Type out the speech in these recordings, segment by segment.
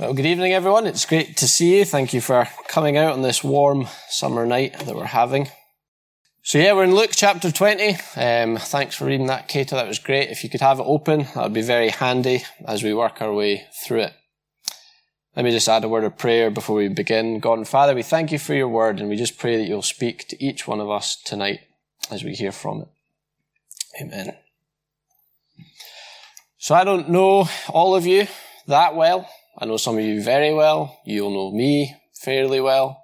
Well, good evening, everyone. It's great to see you. Thank you for coming out on this warm summer night that we're having. So yeah, we're in Luke chapter 20. Um, thanks for reading that, Cato. That was great. If you could have it open, that would be very handy as we work our way through it. Let me just add a word of prayer before we begin. God and Father, we thank you for your word and we just pray that you'll speak to each one of us tonight as we hear from it. Amen. So I don't know all of you that well. I know some of you very well. You'll know me fairly well.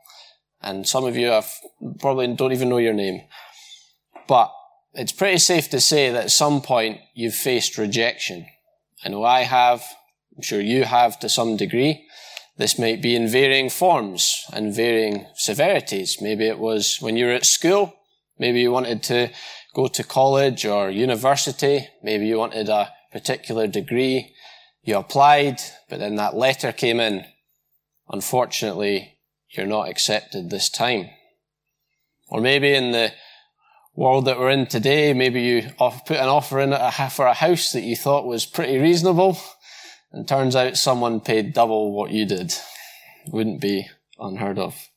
And some of you have probably don't even know your name. But it's pretty safe to say that at some point you've faced rejection. I know I have. I'm sure you have to some degree. This might be in varying forms and varying severities. Maybe it was when you were at school. Maybe you wanted to go to college or university. Maybe you wanted a particular degree. You applied, but then that letter came in. Unfortunately, you're not accepted this time. Or maybe in the world that we're in today, maybe you put an offer in for a house that you thought was pretty reasonable, and turns out someone paid double what you did. Wouldn't be unheard of.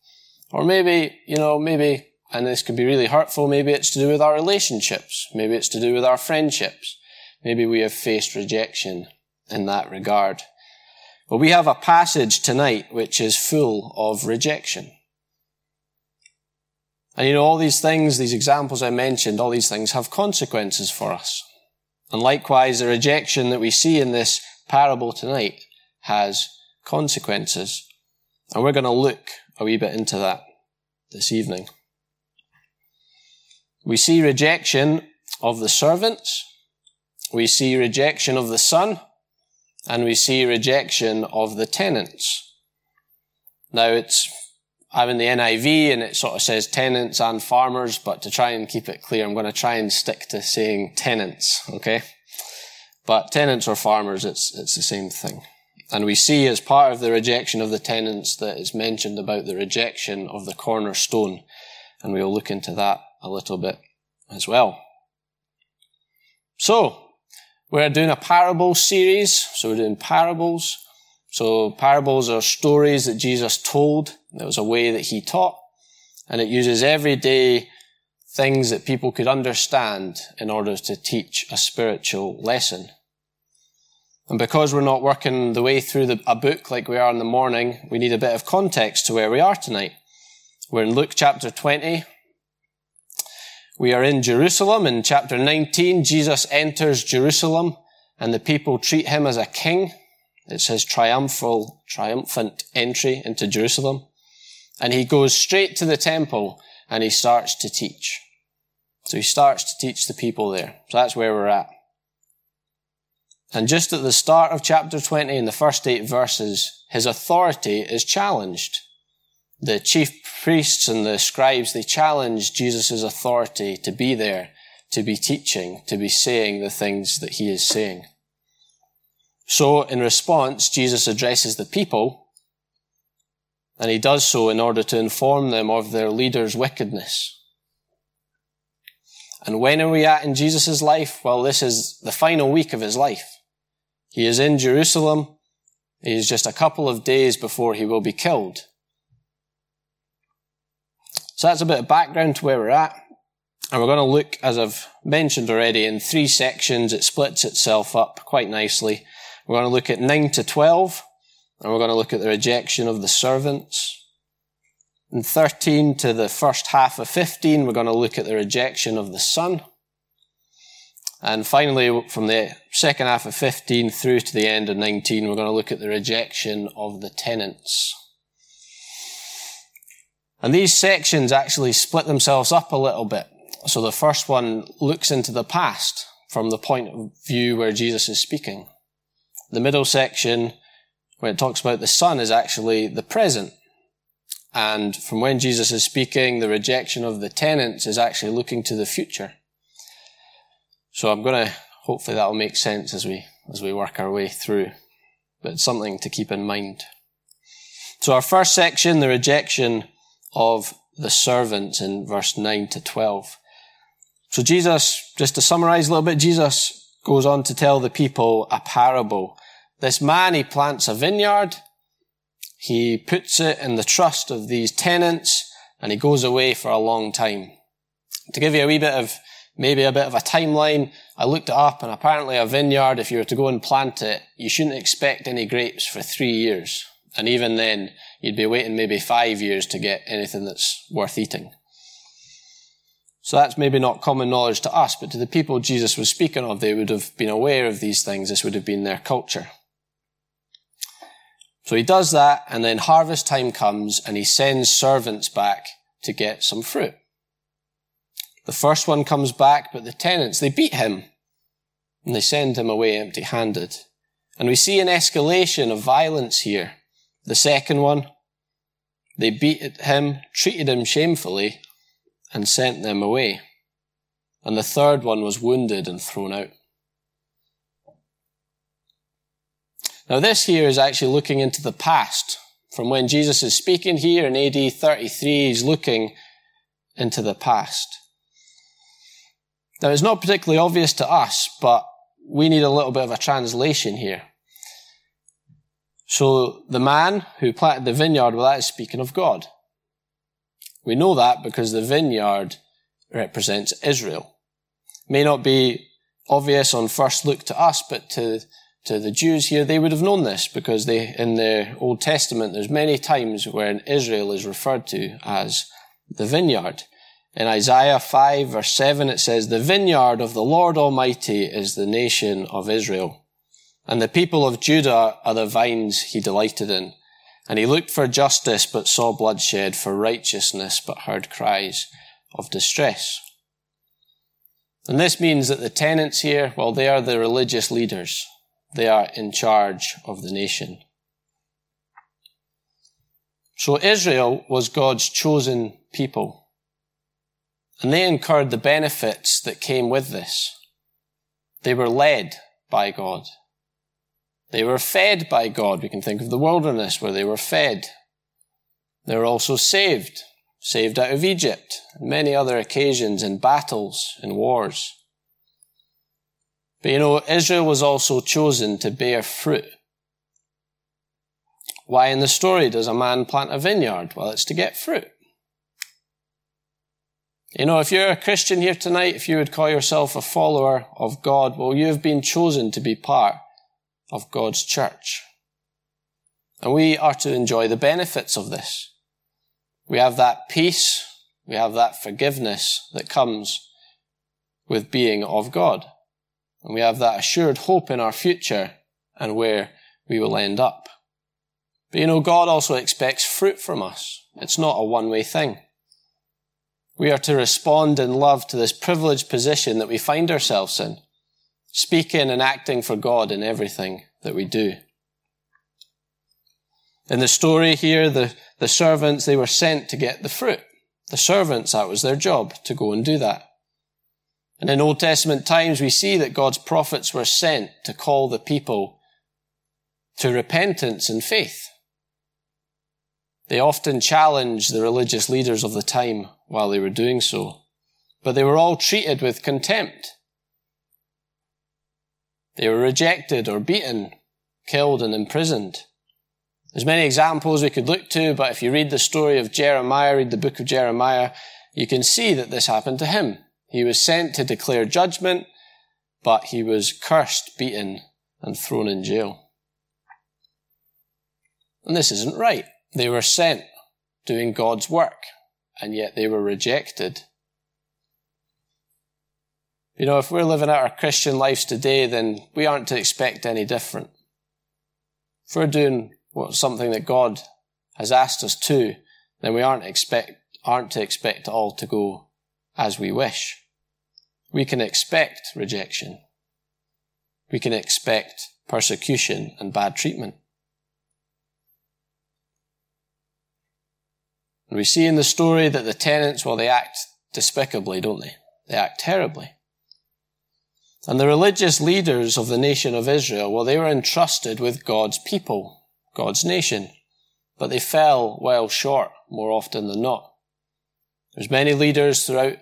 Or maybe, you know, maybe, and this could be really hurtful, maybe it's to do with our relationships. Maybe it's to do with our friendships. Maybe we have faced rejection in that regard. Well, we have a passage tonight which is full of rejection. And you know, all these things, these examples I mentioned, all these things have consequences for us. And likewise, the rejection that we see in this parable tonight has consequences. And we're going to look a wee bit into that this evening. We see rejection of the servants. We see rejection of the son and we see rejection of the tenants. Now it's, I'm in the NIV and it sort of says tenants and farmers, but to try and keep it clear, I'm going to try and stick to saying tenants, okay? But tenants or farmers, it's, it's the same thing. And we see as part of the rejection of the tenants that is mentioned about the rejection of the cornerstone. And we'll look into that a little bit as well. So, we're doing a parable series, so we're doing parables. So parables are stories that Jesus told. There was a way that he taught. And it uses everyday things that people could understand in order to teach a spiritual lesson. And because we're not working the way through the, a book like we are in the morning, we need a bit of context to where we are tonight. We're in Luke chapter 20, we are in Jerusalem. In chapter 19, Jesus enters Jerusalem and the people treat him as a king. It's his triumphal, triumphant entry into Jerusalem. And he goes straight to the temple and he starts to teach. So he starts to teach the people there. So that's where we're at. And just at the start of chapter 20, in the first eight verses, his authority is challenged the chief priests and the scribes, they challenged Jesus' authority to be there, to be teaching, to be saying the things that he is saying. So in response, Jesus addresses the people, and he does so in order to inform them of their leader's wickedness. And when are we at in Jesus' life? Well, this is the final week of his life. He is in Jerusalem. He is just a couple of days before he will be killed. So that's a bit of background to where we're at. And we're going to look, as I've mentioned already, in three sections. It splits itself up quite nicely. We're going to look at 9 to 12, and we're going to look at the rejection of the servants. In 13 to the first half of 15, we're going to look at the rejection of the son. And finally, from the second half of 15 through to the end of 19, we're going to look at the rejection of the tenants. And these sections actually split themselves up a little bit. So the first one looks into the past from the point of view where Jesus is speaking. The middle section, where it talks about the Son, is actually the present. And from when Jesus is speaking, the rejection of the tenants is actually looking to the future. So I'm going to, hopefully that'll make sense as we, as we work our way through. But it's something to keep in mind. So our first section, the rejection of the servants in verse 9 to 12. So Jesus, just to summarize a little bit, Jesus goes on to tell the people a parable. This man, he plants a vineyard he puts it in the trust of these tenants and he goes away for a long time. To give you a wee bit of, maybe a bit of a timeline, I looked it up and apparently a vineyard, if you were to go and plant it, you shouldn't expect any grapes for three years. And even then, you'd be waiting maybe five years to get anything that's worth eating. So that's maybe not common knowledge to us, but to the people Jesus was speaking of, they would have been aware of these things. This would have been their culture. So he does that, and then harvest time comes, and he sends servants back to get some fruit. The first one comes back, but the tenants, they beat him, and they send him away empty handed. And we see an escalation of violence here. The second one, they beat him, treated him shamefully, and sent them away. And the third one was wounded and thrown out. Now this here is actually looking into the past. From when Jesus is speaking here in AD 33, he's looking into the past. Now it's not particularly obvious to us, but we need a little bit of a translation here. So the man who planted the vineyard, well, that is speaking of God. We know that because the vineyard represents Israel. May not be obvious on first look to us, but to to the Jews here, they would have known this because they, in the Old Testament, there's many times where Israel is referred to as the vineyard. In Isaiah 5 verse 7 it says, The vineyard of the Lord Almighty is the nation of Israel. And the people of Judah are the vines he delighted in. And he looked for justice but saw bloodshed, for righteousness but heard cries of distress. And this means that the tenants here, well, they are the religious leaders. They are in charge of the nation. So Israel was God's chosen people. And they incurred the benefits that came with this. They were led by God. They were fed by God. We can think of the wilderness where they were fed. They were also saved, saved out of Egypt, and many other occasions in battles, in wars. But you know, Israel was also chosen to bear fruit. Why in the story does a man plant a vineyard? Well, it's to get fruit. You know, if you're a Christian here tonight, if you would call yourself a follower of God, well, you have been chosen to be part of God's church. And we are to enjoy the benefits of this. We have that peace, we have that forgiveness that comes with being of God. And we have that assured hope in our future and where we will end up. But you know, God also expects fruit from us. It's not a one-way thing. We are to respond in love to this privileged position that we find ourselves in, speaking and acting for God in everything that we do. In the story here, the, the servants, they were sent to get the fruit. The servants, that was their job, to go and do that. And in Old Testament times, we see that God's prophets were sent to call the people to repentance and faith. They often challenged the religious leaders of the time while they were doing so, but they were all treated with contempt. They were rejected or beaten, killed and imprisoned. There's many examples we could look to, but if you read the story of Jeremiah, read the book of Jeremiah, you can see that this happened to him. He was sent to declare judgment, but he was cursed, beaten, and thrown in jail. And this isn't right. They were sent doing God's work, and yet they were rejected. You know, if we're living out our Christian lives today, then we aren't to expect any different. If we're doing what, something that God has asked us to, then we aren't expect, aren't to expect all to go as we wish. We can expect rejection. We can expect persecution and bad treatment. And we see in the story that the tenants, well, they act despicably, don't they? They act terribly. And the religious leaders of the nation of Israel, well, they were entrusted with God's people, God's nation, but they fell well short more often than not. There's many leaders throughout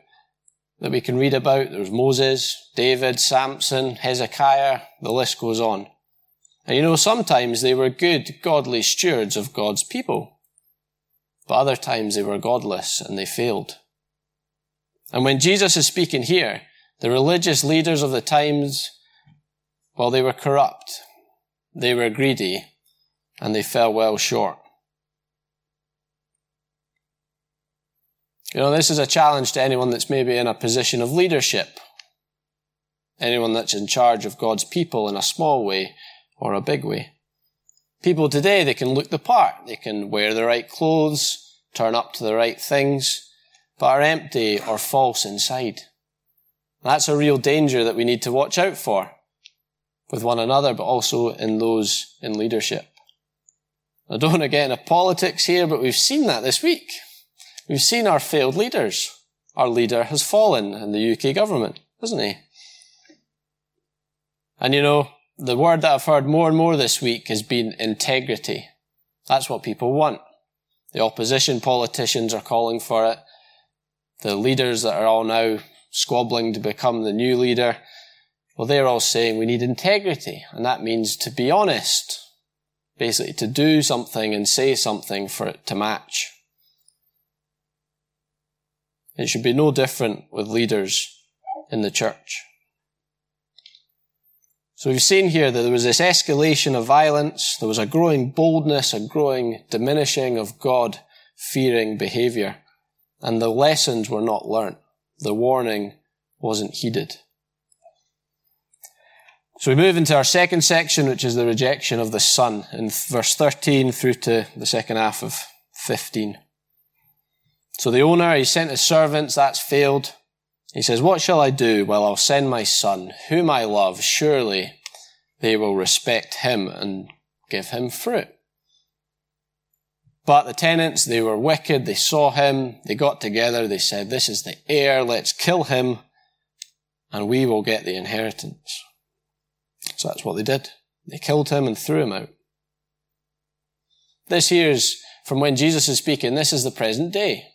that we can read about. There's Moses, David, Samson, Hezekiah, the list goes on. And you know, sometimes they were good, godly stewards of God's people. But other times they were godless and they failed. And when Jesus is speaking here, the religious leaders of the times, well, they were corrupt. They were greedy and they fell well short. You know, this is a challenge to anyone that's maybe in a position of leadership. Anyone that's in charge of God's people in a small way or a big way. People today, they can look the part. They can wear the right clothes, turn up to the right things, but are empty or false inside. That's a real danger that we need to watch out for with one another, but also in those in leadership. I don't want to get into politics here, but we've seen that this week. We've seen our failed leaders. Our leader has fallen in the UK government, hasn't he? And you know, the word that I've heard more and more this week has been integrity. That's what people want. The opposition politicians are calling for it. The leaders that are all now squabbling to become the new leader, well, they're all saying we need integrity. And that means to be honest. Basically, to do something and say something for it to match. It should be no different with leaders in the church. So we've seen here that there was this escalation of violence, there was a growing boldness, a growing diminishing of God fearing behavior, and the lessons were not learnt. The warning wasn't heeded. So we move into our second section, which is the rejection of the Son, in verse 13 through to the second half of 15. So the owner, he sent his servants, that's failed. He says, What shall I do? Well, I'll send my son, whom I love. Surely they will respect him and give him fruit. But the tenants, they were wicked. They saw him. They got together. They said, This is the heir. Let's kill him and we will get the inheritance. So that's what they did. They killed him and threw him out. This here's from when Jesus is speaking. This is the present day.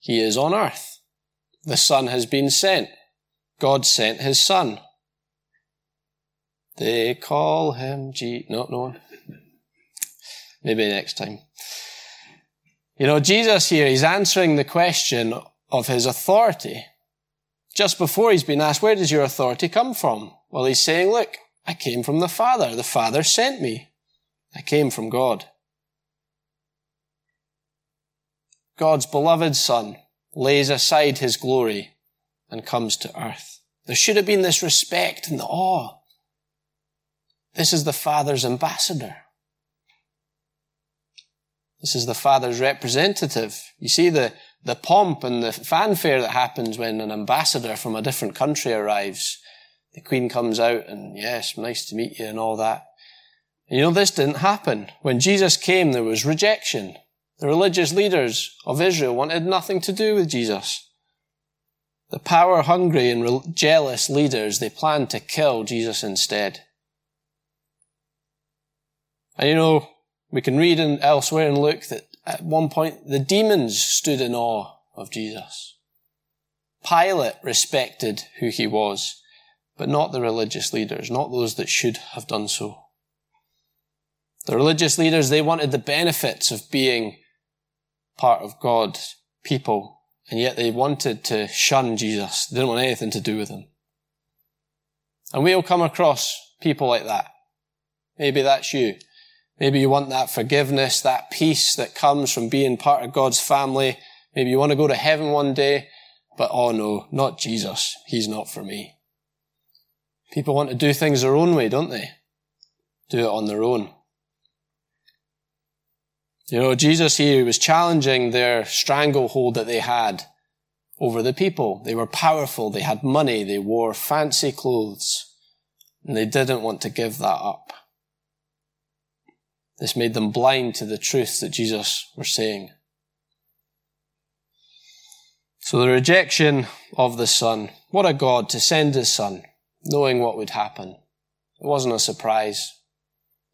He is on earth. The Son has been sent. God sent His Son. They call Him G. No, no one. Maybe next time. You know, Jesus here, He's answering the question of His authority. Just before He's been asked, where does your authority come from? Well, He's saying, look, I came from the Father. The Father sent me. I came from God. God's beloved Son lays aside his glory and comes to earth. There should have been this respect and the awe. This is the Father's ambassador. This is the Father's representative. You see the, the pomp and the fanfare that happens when an ambassador from a different country arrives. The Queen comes out and, yes, nice to meet you and all that. And you know, this didn't happen. When Jesus came, there was rejection. The religious leaders of Israel wanted nothing to do with Jesus. The power hungry and jealous leaders, they planned to kill Jesus instead. And you know, we can read in, elsewhere in Luke that at one point the demons stood in awe of Jesus. Pilate respected who he was, but not the religious leaders, not those that should have done so. The religious leaders, they wanted the benefits of being part of God's people, and yet they wanted to shun Jesus. They didn't want anything to do with him. And we'll come across people like that. Maybe that's you. Maybe you want that forgiveness, that peace that comes from being part of God's family. Maybe you want to go to heaven one day, but oh no, not Jesus. He's not for me. People want to do things their own way, don't they? Do it on their own. You know, Jesus here was challenging their stranglehold that they had over the people. They were powerful, they had money, they wore fancy clothes, and they didn't want to give that up. This made them blind to the truth that Jesus was saying. So the rejection of the Son. What a God to send His Son, knowing what would happen. It wasn't a surprise.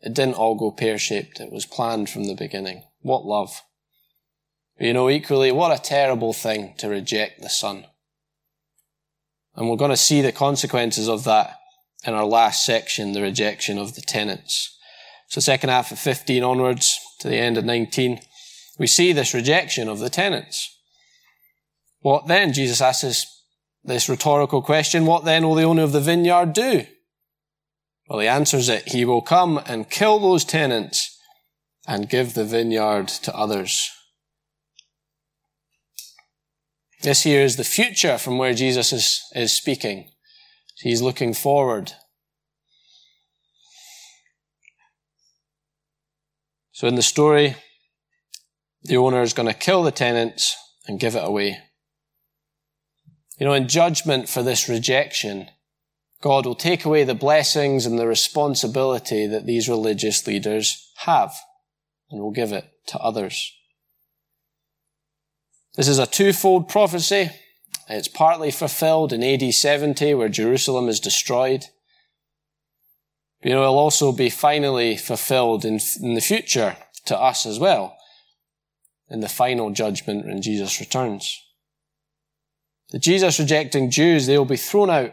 It didn't all go pear-shaped. It was planned from the beginning. What love. But You know, equally, what a terrible thing to reject the Son. And we're going to see the consequences of that in our last section, the rejection of the tenants. So second half of 15 onwards to the end of 19, we see this rejection of the tenants. What then? Jesus asks this, this rhetorical question. What then will the owner of the vineyard do? Well, he answers it. He will come and kill those tenants and give the vineyard to others. This here is the future from where Jesus is, is speaking. He's looking forward. So in the story, the owner is going to kill the tenants and give it away. You know, in judgment for this rejection, God will take away the blessings and the responsibility that these religious leaders have and will give it to others. This is a twofold prophecy. It's partly fulfilled in AD 70 where Jerusalem is destroyed. But, it'll also be finally fulfilled in, in the future to us as well in the final judgment when Jesus returns. The Jesus rejecting Jews, they will be thrown out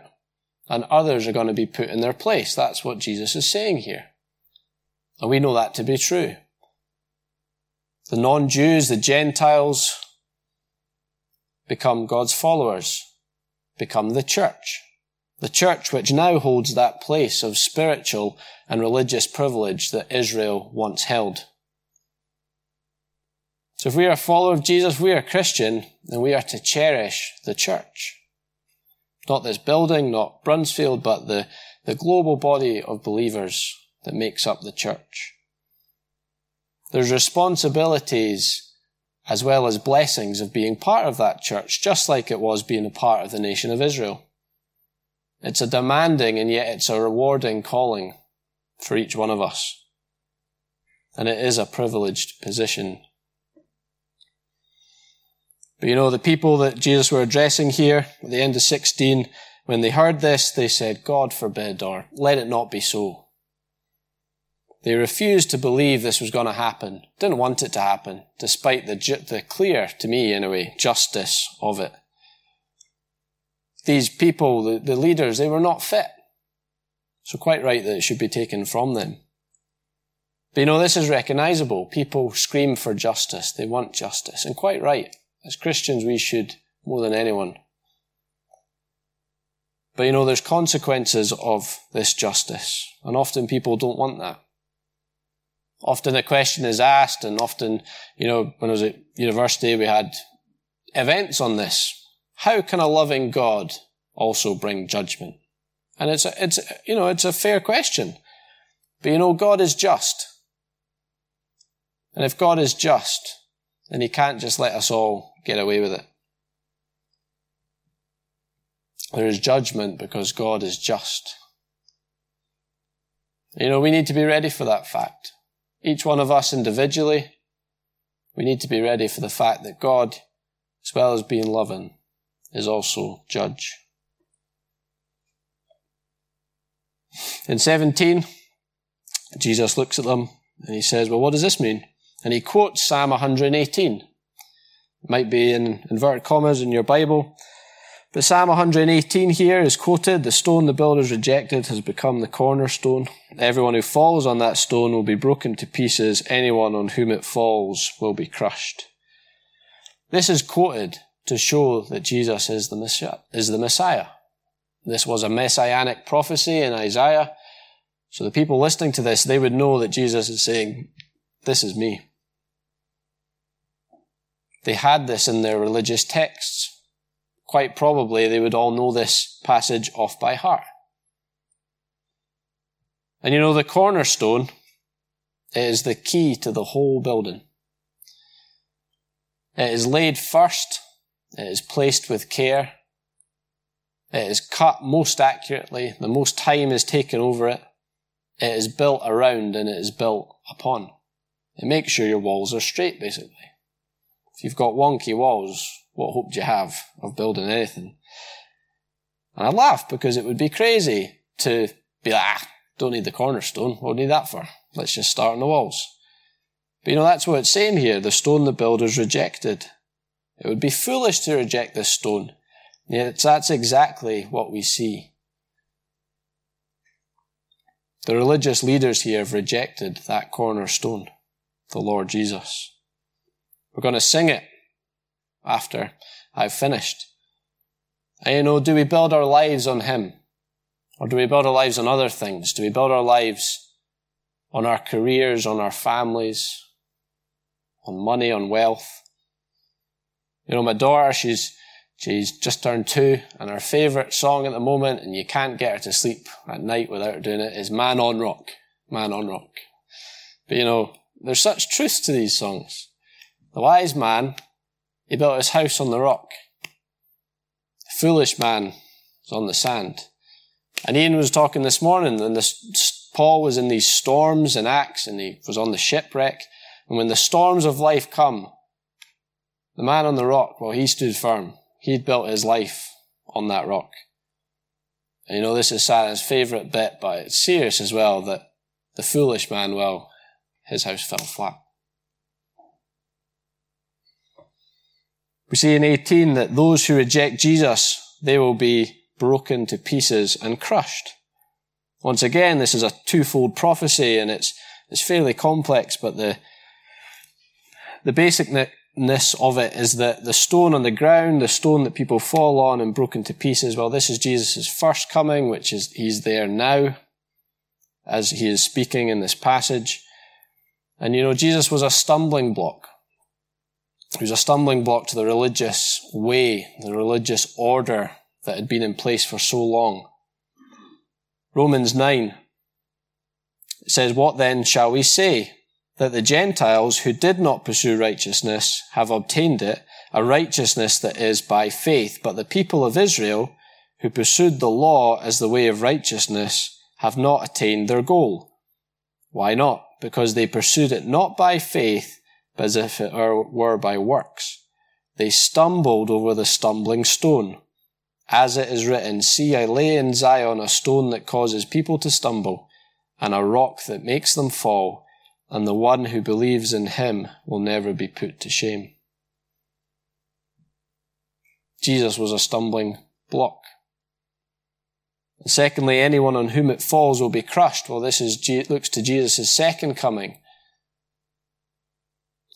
and others are going to be put in their place. That's what Jesus is saying here. And we know that to be true. The non-Jews, the Gentiles, become God's followers, become the church. The church which now holds that place of spiritual and religious privilege that Israel once held. So if we are a follower of Jesus, we are Christian, then we are to cherish the church. Not this building, not Bruntsfield, but the, the global body of believers that makes up the church. There's responsibilities as well as blessings of being part of that church, just like it was being a part of the nation of Israel. It's a demanding and yet it's a rewarding calling for each one of us. And it is a privileged position but you know, the people that Jesus were addressing here at the end of 16, when they heard this, they said, God forbid, or let it not be so. They refused to believe this was going to happen, didn't want it to happen, despite the, ju- the clear, to me anyway, justice of it. These people, the, the leaders, they were not fit. So quite right that it should be taken from them. But you know, this is recognizable. People scream for justice. They want justice. And quite right. As Christians, we should more than anyone. But you know, there's consequences of this justice, and often people don't want that. Often a question is asked, and often, you know, when I was at university, we had events on this. How can a loving God also bring judgment? And it's, a, it's, you know, it's a fair question. But you know, God is just. And if God is just, then he can't just let us all get away with it. There is judgment because God is just. You know, we need to be ready for that fact. Each one of us individually, we need to be ready for the fact that God, as well as being loving, is also judge. In 17, Jesus looks at them and he says, Well, what does this mean? And he quotes Psalm 118. It might be in inverted commas in your Bible. But Psalm 118 here is quoted, the stone the builders rejected has become the cornerstone. Everyone who falls on that stone will be broken to pieces. Anyone on whom it falls will be crushed. This is quoted to show that Jesus is the Messiah. Is the Messiah. This was a messianic prophecy in Isaiah. So the people listening to this, they would know that Jesus is saying, this is me. They had this in their religious texts. Quite probably they would all know this passage off by heart. And you know, the cornerstone is the key to the whole building. It is laid first. It is placed with care. It is cut most accurately. The most time is taken over it. It is built around and it is built upon. It makes sure your walls are straight, basically. If you've got wonky walls, what hope do you have of building anything? And I laugh because it would be crazy to be like, ah, don't need the cornerstone. What do need that for? Let's just start on the walls. But you know, that's what it's saying here. The stone the builders rejected. It would be foolish to reject this stone. Yet that's exactly what we see. The religious leaders here have rejected that cornerstone, the Lord Jesus. We're going to sing it after I've finished. And you know, do we build our lives on Him? Or do we build our lives on other things? Do we build our lives on our careers, on our families, on money, on wealth? You know, my daughter, she's, she's just turned two, and her favourite song at the moment, and you can't get her to sleep at night without her doing it, is Man on Rock. Man on Rock. But you know, there's such truth to these songs. The wise man, he built his house on the rock. The foolish man is on the sand. And Ian was talking this morning, and this, Paul was in these storms and Acts, and he was on the shipwreck. And when the storms of life come, the man on the rock, well, he stood firm. He'd built his life on that rock. And you know, this is Saturn's favourite bit, but it's serious as well that the foolish man, well, his house fell flat. We see in 18 that those who reject Jesus, they will be broken to pieces and crushed. Once again, this is a twofold prophecy and it's, it's fairly complex, but the, the basicness of it is that the stone on the ground, the stone that people fall on and broken to pieces, well, this is Jesus' first coming, which is, he's there now as he is speaking in this passage. And you know, Jesus was a stumbling block. He was a stumbling block to the religious way, the religious order that had been in place for so long. Romans 9 says, What then shall we say? That the Gentiles who did not pursue righteousness have obtained it, a righteousness that is by faith, but the people of Israel who pursued the law as the way of righteousness have not attained their goal. Why not? Because they pursued it not by faith, but as if it were by works. They stumbled over the stumbling stone. As it is written, See, I lay in Zion a stone that causes people to stumble, and a rock that makes them fall, and the one who believes in him will never be put to shame. Jesus was a stumbling block. And secondly, anyone on whom it falls will be crushed. Well, this is, looks to Jesus' second coming.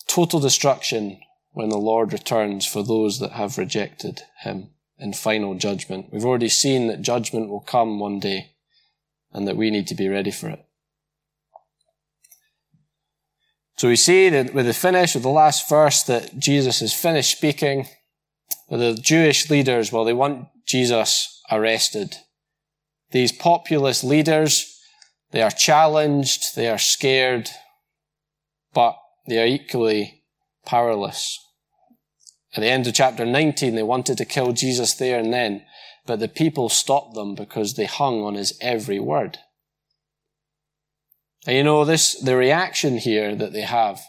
Total destruction when the Lord returns for those that have rejected him in final judgment. We've already seen that judgment will come one day and that we need to be ready for it. So we see that with the finish of the last verse that Jesus has finished speaking. The Jewish leaders, well, they want Jesus arrested. These populist leaders, they are challenged, they are scared, but they are equally powerless. At the end of chapter 19, they wanted to kill Jesus there and then, but the people stopped them because they hung on his every word. And you know, this, the reaction here that they have,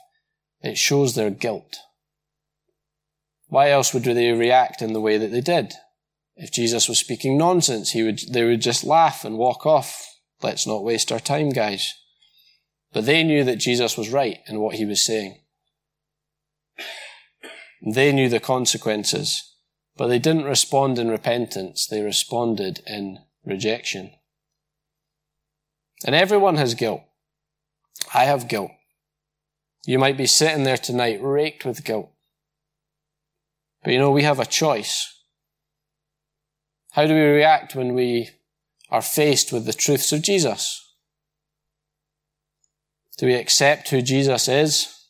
it shows their guilt. Why else would they react in the way that they did? If Jesus was speaking nonsense, he would, they would just laugh and walk off. Let's not waste our time, guys. But they knew that Jesus was right in what he was saying. They knew the consequences, but they didn't respond in repentance. They responded in rejection. And everyone has guilt. I have guilt. You might be sitting there tonight raked with guilt. But you know, we have a choice. How do we react when we are faced with the truths of Jesus? Do we accept who Jesus is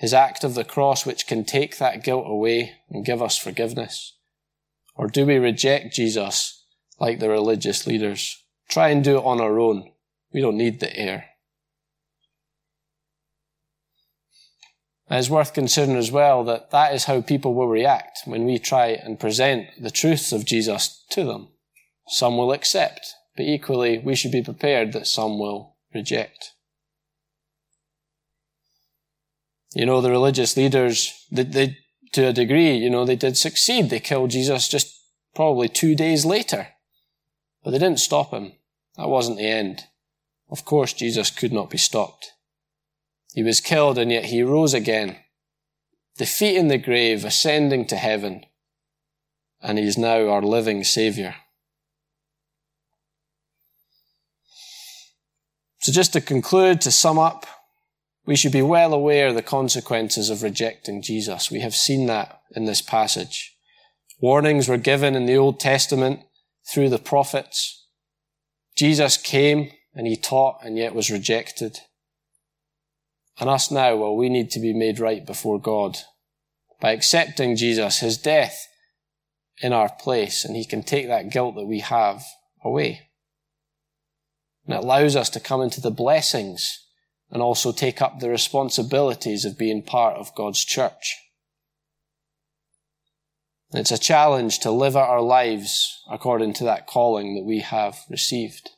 his act of the cross which can take that guilt away and give us forgiveness? Or do we reject Jesus like the religious leaders? Try and do it on our own. We don't need the heir. And it's worth considering as well that that is how people will react when we try and present the truths of Jesus to them. Some will accept, but equally we should be prepared that some will reject. You know, the religious leaders, they, they, to a degree, you know, they did succeed. They killed Jesus just probably two days later. But they didn't stop him. That wasn't the end. Of course, Jesus could not be stopped. He was killed and yet he rose again, defeating the grave, ascending to heaven, and he is now our living Saviour. So just to conclude, to sum up, we should be well aware of the consequences of rejecting Jesus. We have seen that in this passage. Warnings were given in the Old Testament through the prophets. Jesus came and he taught and yet was rejected. And us now, well, we need to be made right before God by accepting Jesus, his death in our place, and he can take that guilt that we have away. And it allows us to come into the blessings and also take up the responsibilities of being part of God's church. It's a challenge to live out our lives according to that calling that we have received.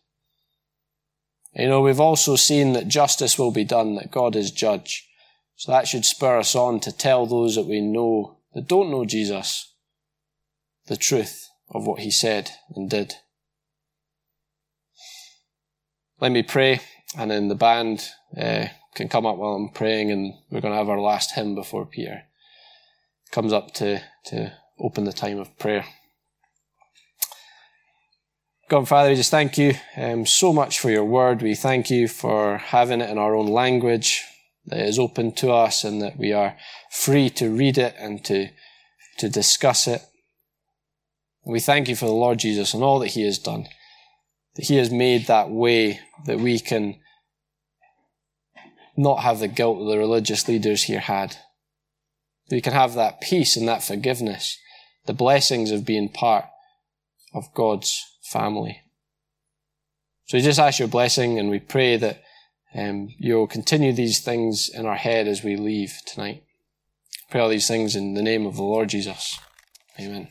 You know, we've also seen that justice will be done, that God is judge. So that should spur us on to tell those that we know that don't know Jesus the truth of what he said and did. Let me pray, and then the band uh, can come up while I'm praying, and we're going to have our last hymn before Peter comes up to, to open the time of prayer. God, Father, we just thank you um, so much for your word. We thank you for having it in our own language that is open to us and that we are free to read it and to, to discuss it. We thank you for the Lord Jesus and all that he has done, that he has made that way that we can not have the guilt that the religious leaders here had. We can have that peace and that forgiveness, the blessings of being part of God's family. So we just ask your blessing and we pray that um, you'll continue these things in our head as we leave tonight. Pray all these things in the name of the Lord Jesus. Amen.